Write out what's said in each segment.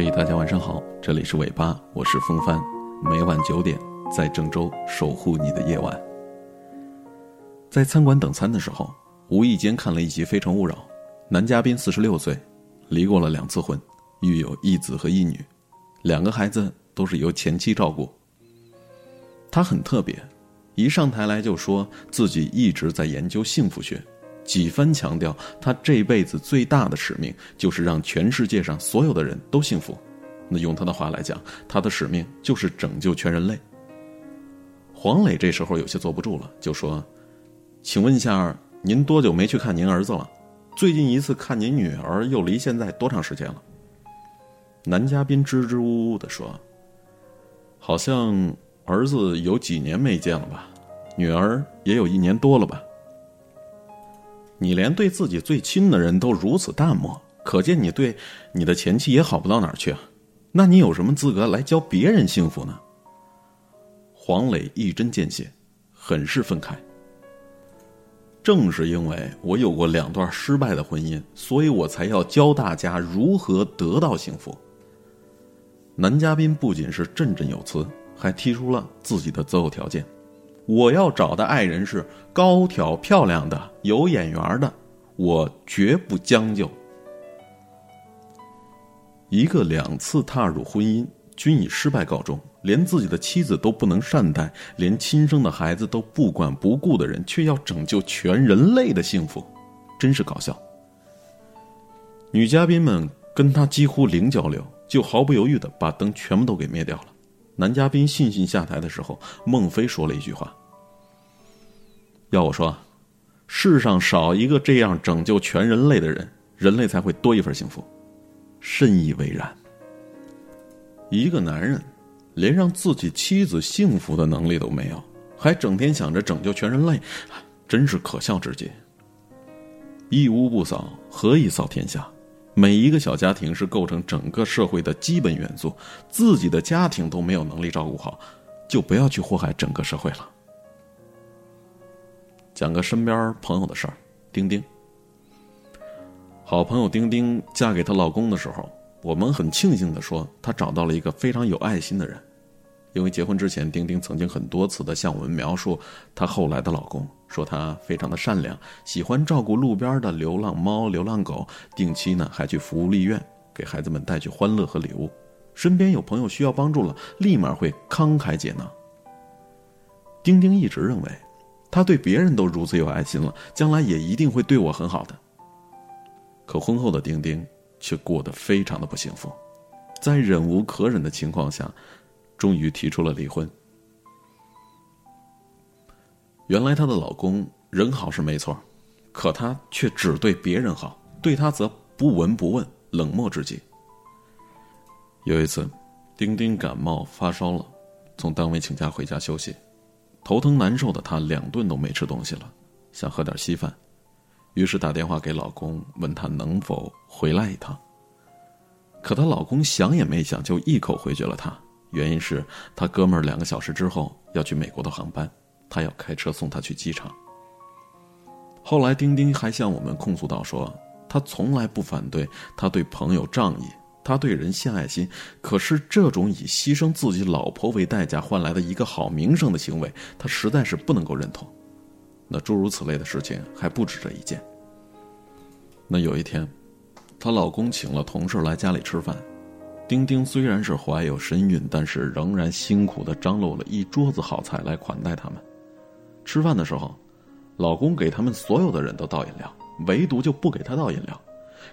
嘿，大家晚上好，这里是尾巴，我是风帆，每晚九点在郑州守护你的夜晚。在餐馆等餐的时候，无意间看了一集《非诚勿扰》，男嘉宾四十六岁，离过了两次婚，育有一子和一女，两个孩子都是由前妻照顾。他很特别，一上台来就说自己一直在研究幸福学。几番强调，他这辈子最大的使命就是让全世界上所有的人都幸福。那用他的话来讲，他的使命就是拯救全人类。黄磊这时候有些坐不住了，就说：“请问一下，您多久没去看您儿子了？最近一次看您女儿又离现在多长时间了？”男嘉宾支支吾吾的说：“好像儿子有几年没见了吧，女儿也有一年多了吧。”你连对自己最亲的人都如此淡漠，可见你对你的前妻也好不到哪儿去啊！那你有什么资格来教别人幸福呢？黄磊一针见血，很是愤慨。正是因为我有过两段失败的婚姻，所以我才要教大家如何得到幸福。男嘉宾不仅是振振有词，还提出了自己的择偶条件。我要找的爱人是高挑漂亮的、有眼缘的，我绝不将就。一个两次踏入婚姻均以失败告终，连自己的妻子都不能善待，连亲生的孩子都不管不顾的人，却要拯救全人类的幸福，真是搞笑。女嘉宾们跟他几乎零交流，就毫不犹豫的把灯全部都给灭掉了。男嘉宾悻悻下台的时候，孟非说了一句话：“要我说，世上少一个这样拯救全人类的人，人类才会多一份幸福。”深以为然。一个男人，连让自己妻子幸福的能力都没有，还整天想着拯救全人类，真是可笑至极。一屋不扫，何以扫天下？每一个小家庭是构成整个社会的基本元素，自己的家庭都没有能力照顾好，就不要去祸害整个社会了。讲个身边朋友的事儿，丁丁。好朋友丁丁嫁给她老公的时候，我们很庆幸的说，她找到了一个非常有爱心的人，因为结婚之前，丁丁曾经很多次的向我们描述她后来的老公。说他非常的善良，喜欢照顾路边的流浪猫、流浪狗，定期呢还去福利院给孩子们带去欢乐和礼物。身边有朋友需要帮助了，立马会慷慨解囊。丁丁一直认为，他对别人都如此有爱心了，将来也一定会对我很好的。可婚后的丁丁却过得非常的不幸福，在忍无可忍的情况下，终于提出了离婚。原来她的老公人好是没错，可他却只对别人好，对她则不闻不问，冷漠至极。有一次，丁丁感冒发烧了，从单位请假回家休息，头疼难受的她两顿都没吃东西了，想喝点稀饭，于是打电话给老公，问他能否回来一趟。可她老公想也没想就一口回绝了她，原因是他哥们儿两个小时之后要去美国的航班。他要开车送她去机场。后来，丁丁还向我们控诉到说，他从来不反对他对朋友仗义，他对人献爱心，可是这种以牺牲自己老婆为代价换来的一个好名声的行为，他实在是不能够认同。那诸如此类的事情还不止这一件。那有一天，她老公请了同事来家里吃饭，丁丁虽然是怀有身孕，但是仍然辛苦的张罗了一桌子好菜来款待他们。吃饭的时候，老公给他们所有的人都倒饮料，唯独就不给他倒饮料，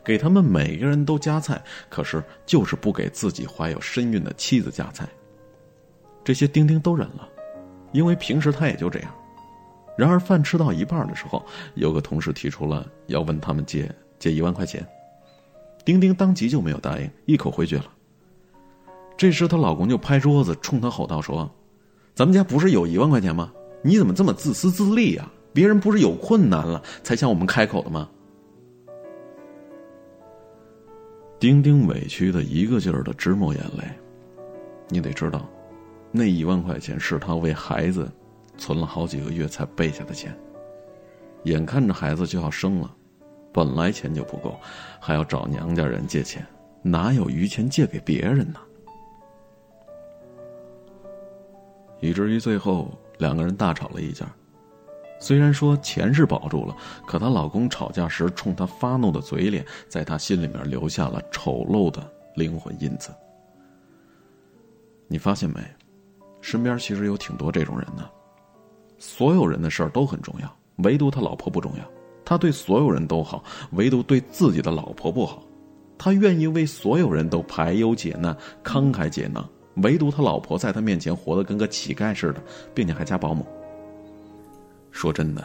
给他们每个人都夹菜，可是就是不给自己怀有身孕的妻子夹菜。这些丁丁都忍了，因为平时他也就这样。然而饭吃到一半的时候，有个同事提出了要问他们借借一万块钱，丁丁当即就没有答应，一口回绝了。这时她老公就拍桌子冲她吼道：“说，咱们家不是有一万块钱吗？”你怎么这么自私自利啊？别人不是有困难了才向我们开口的吗？丁丁委屈的一个劲儿的直抹眼泪。你得知道，那一万块钱是他为孩子存了好几个月才备下的钱。眼看着孩子就要生了，本来钱就不够，还要找娘家人借钱，哪有余钱借给别人呢？以至于最后两个人大吵了一架。虽然说钱是保住了，可她老公吵架时冲她发怒的嘴脸，在她心里面留下了丑陋的灵魂印子。你发现没？身边其实有挺多这种人的。所有人的事儿都很重要，唯独他老婆不重要。他对所有人都好，唯独对自己的老婆不好。他愿意为所有人都排忧解难、慷慨解囊，唯独他老婆在他面前活得跟个乞丐似的，并且还加保姆。说真的，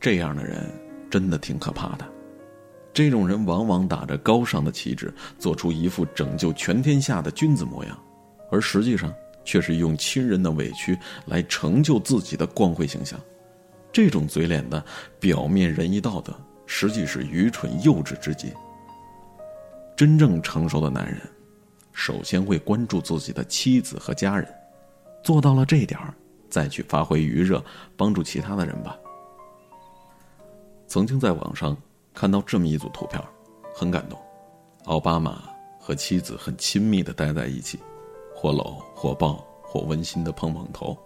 这样的人真的挺可怕的。这种人往往打着高尚的旗帜，做出一副拯救全天下的君子模样，而实际上却是用亲人的委屈来成就自己的光辉形象。这种嘴脸的表面仁义道德，实际是愚蠢幼稚之极。真正成熟的男人，首先会关注自己的妻子和家人，做到了这点儿。再去发挥余热，帮助其他的人吧。曾经在网上看到这么一组图片，很感动。奥巴马和妻子很亲密的待在一起，或搂或抱或温馨的碰碰头。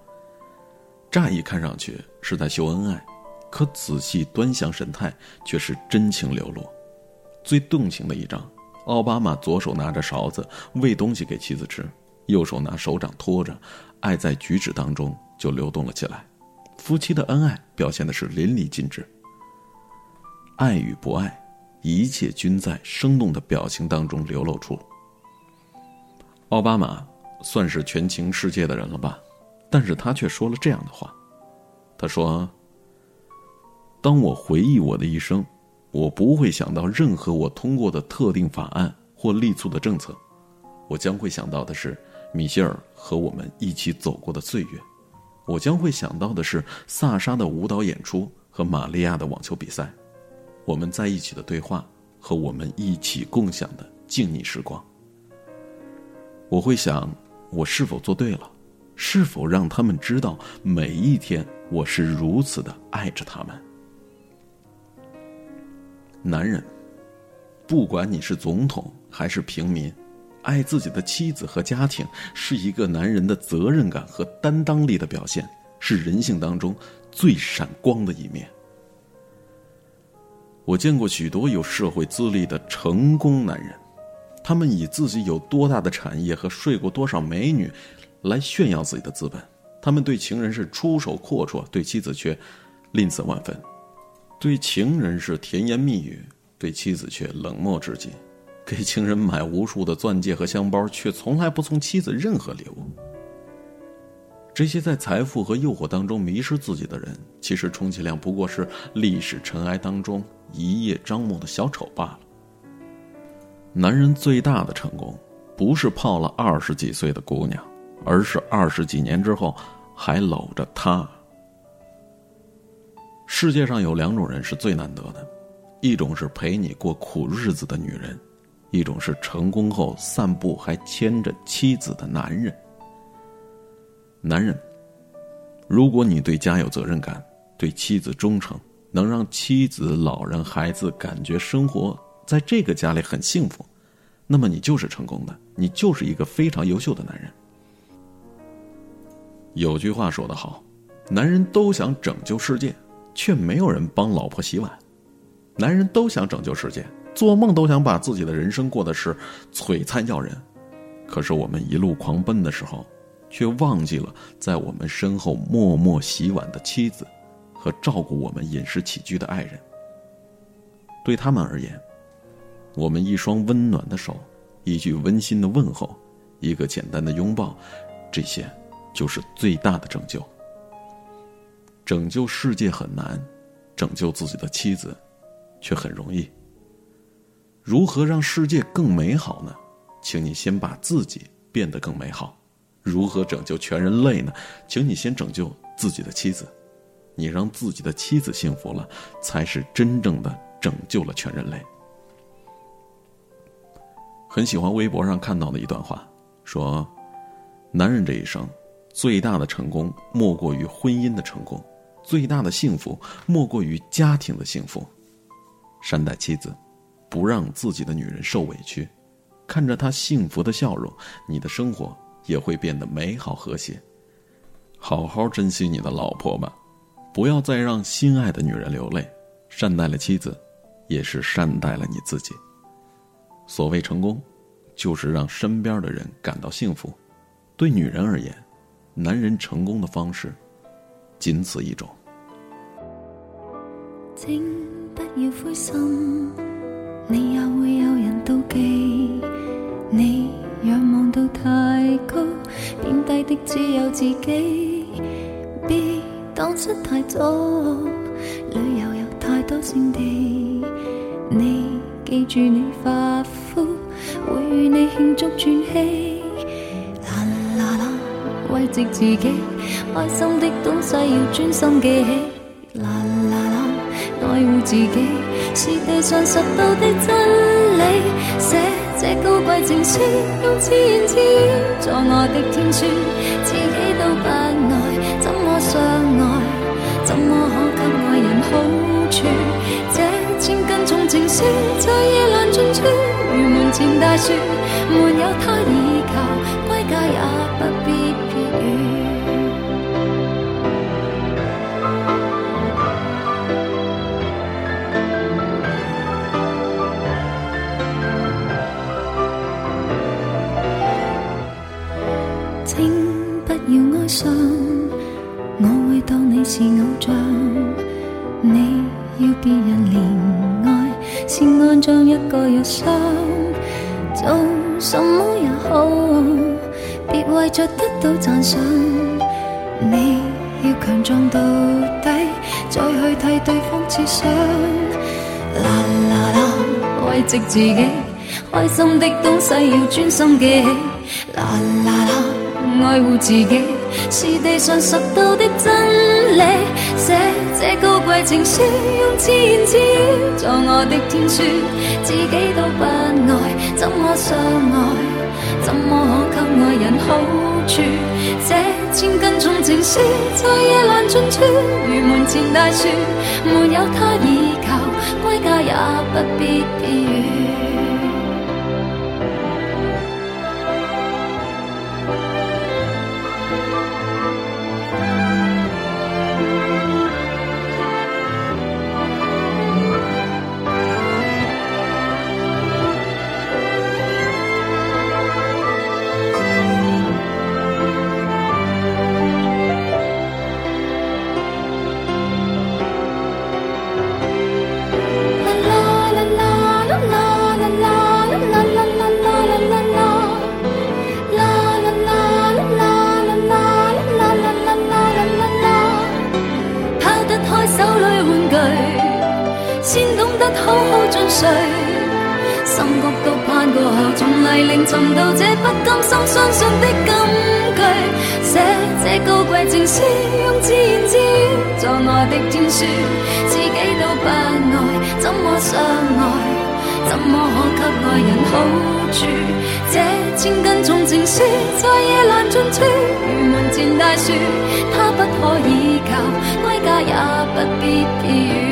乍一看上去是在秀恩爱，可仔细端详神态却是真情流露。最动情的一张，奥巴马左手拿着勺子喂东西给妻子吃，右手拿手掌托着，爱在举止当中。就流动了起来，夫妻的恩爱表现的是淋漓尽致。爱与不爱，一切均在生动的表情当中流露出。奥巴马算是全情世界的人了吧？但是他却说了这样的话，他说：“当我回忆我的一生，我不会想到任何我通过的特定法案或力促的政策，我将会想到的是米歇尔和我们一起走过的岁月。”我将会想到的是萨沙的舞蹈演出和玛利亚的网球比赛，我们在一起的对话和我们一起共享的静谧时光。我会想，我是否做对了？是否让他们知道每一天我是如此的爱着他们？男人，不管你是总统还是平民。爱自己的妻子和家庭是一个男人的责任感和担当力的表现，是人性当中最闪光的一面。我见过许多有社会资历的成功男人，他们以自己有多大的产业和睡过多少美女，来炫耀自己的资本。他们对情人是出手阔绰，对妻子却吝啬万分；对情人是甜言蜜语，对妻子却冷漠至极。给情人买无数的钻戒和香包，却从来不送妻子任何礼物。这些在财富和诱惑当中迷失自己的人，其实充其量不过是历史尘埃当中一叶障目的小丑罢了。男人最大的成功，不是泡了二十几岁的姑娘，而是二十几年之后还搂着她。世界上有两种人是最难得的，一种是陪你过苦日子的女人。一种是成功后散步还牵着妻子的男人。男人，如果你对家有责任感，对妻子忠诚，能让妻子、老人、孩子感觉生活在这个家里很幸福，那么你就是成功的，你就是一个非常优秀的男人。有句话说得好，男人都想拯救世界，却没有人帮老婆洗碗。男人都想拯救世界。做梦都想把自己的人生过得是璀璨耀人，可是我们一路狂奔的时候，却忘记了在我们身后默默洗碗的妻子，和照顾我们饮食起居的爱人。对他们而言，我们一双温暖的手，一句温馨的问候，一个简单的拥抱，这些就是最大的拯救。拯救世界很难，拯救自己的妻子，却很容易。如何让世界更美好呢？请你先把自己变得更美好。如何拯救全人类呢？请你先拯救自己的妻子。你让自己的妻子幸福了，才是真正的拯救了全人类。很喜欢微博上看到的一段话，说：“男人这一生最大的成功，莫过于婚姻的成功；最大的幸福，莫过于家庭的幸福。”善待妻子。不让自己的女人受委屈，看着她幸福的笑容，你的生活也会变得美好和谐。好好珍惜你的老婆吧，不要再让心爱的女人流泪。善待了妻子，也是善待了你自己。所谓成功，就是让身边的人感到幸福。对女人而言，男人成功的方式，仅此一种。请不要灰心，你也会有人妒忌。你仰望到太高，贬低的只有自己。别当失太早，旅游有太多胜地。你记住你发肤，会与你庆祝转机。啦啦啦，慰藉自己，开心的东西要专心记起。啦啦啦，爱护自己是地上实到的真理。写这高贵情书，用自言自语作我的天书，自己都不爱，怎么相爱？怎么可给爱人好处？这千斤重情书，在夜阑尽处，如门前大树，没有他倚靠，归家也不必伤，我会当你是偶像。你要别人怜爱，是按像一个药箱。做什么也好，别为着得到赞赏。你要强壮到底，再去替对方设想。啦啦啦，慰藉自己，开心的东西要专心记起。啦啦啦，爱护自己是地上实到的真理。写这高贵情书，用自言自语作我的天书，自己都不爱，怎么相爱？怎么可给爱人好处？这千斤重情书，在夜阑尽处，如门前大树，没有他倚靠，归家也不必避雨。信的金句。写这高贵情书，用自言自语作我的天书，自己都不爱，怎么相爱？怎么可给爱。人好处？这千斤重情书，在夜阑尽处，如门前大树，它不可倚靠，归家也不必雨。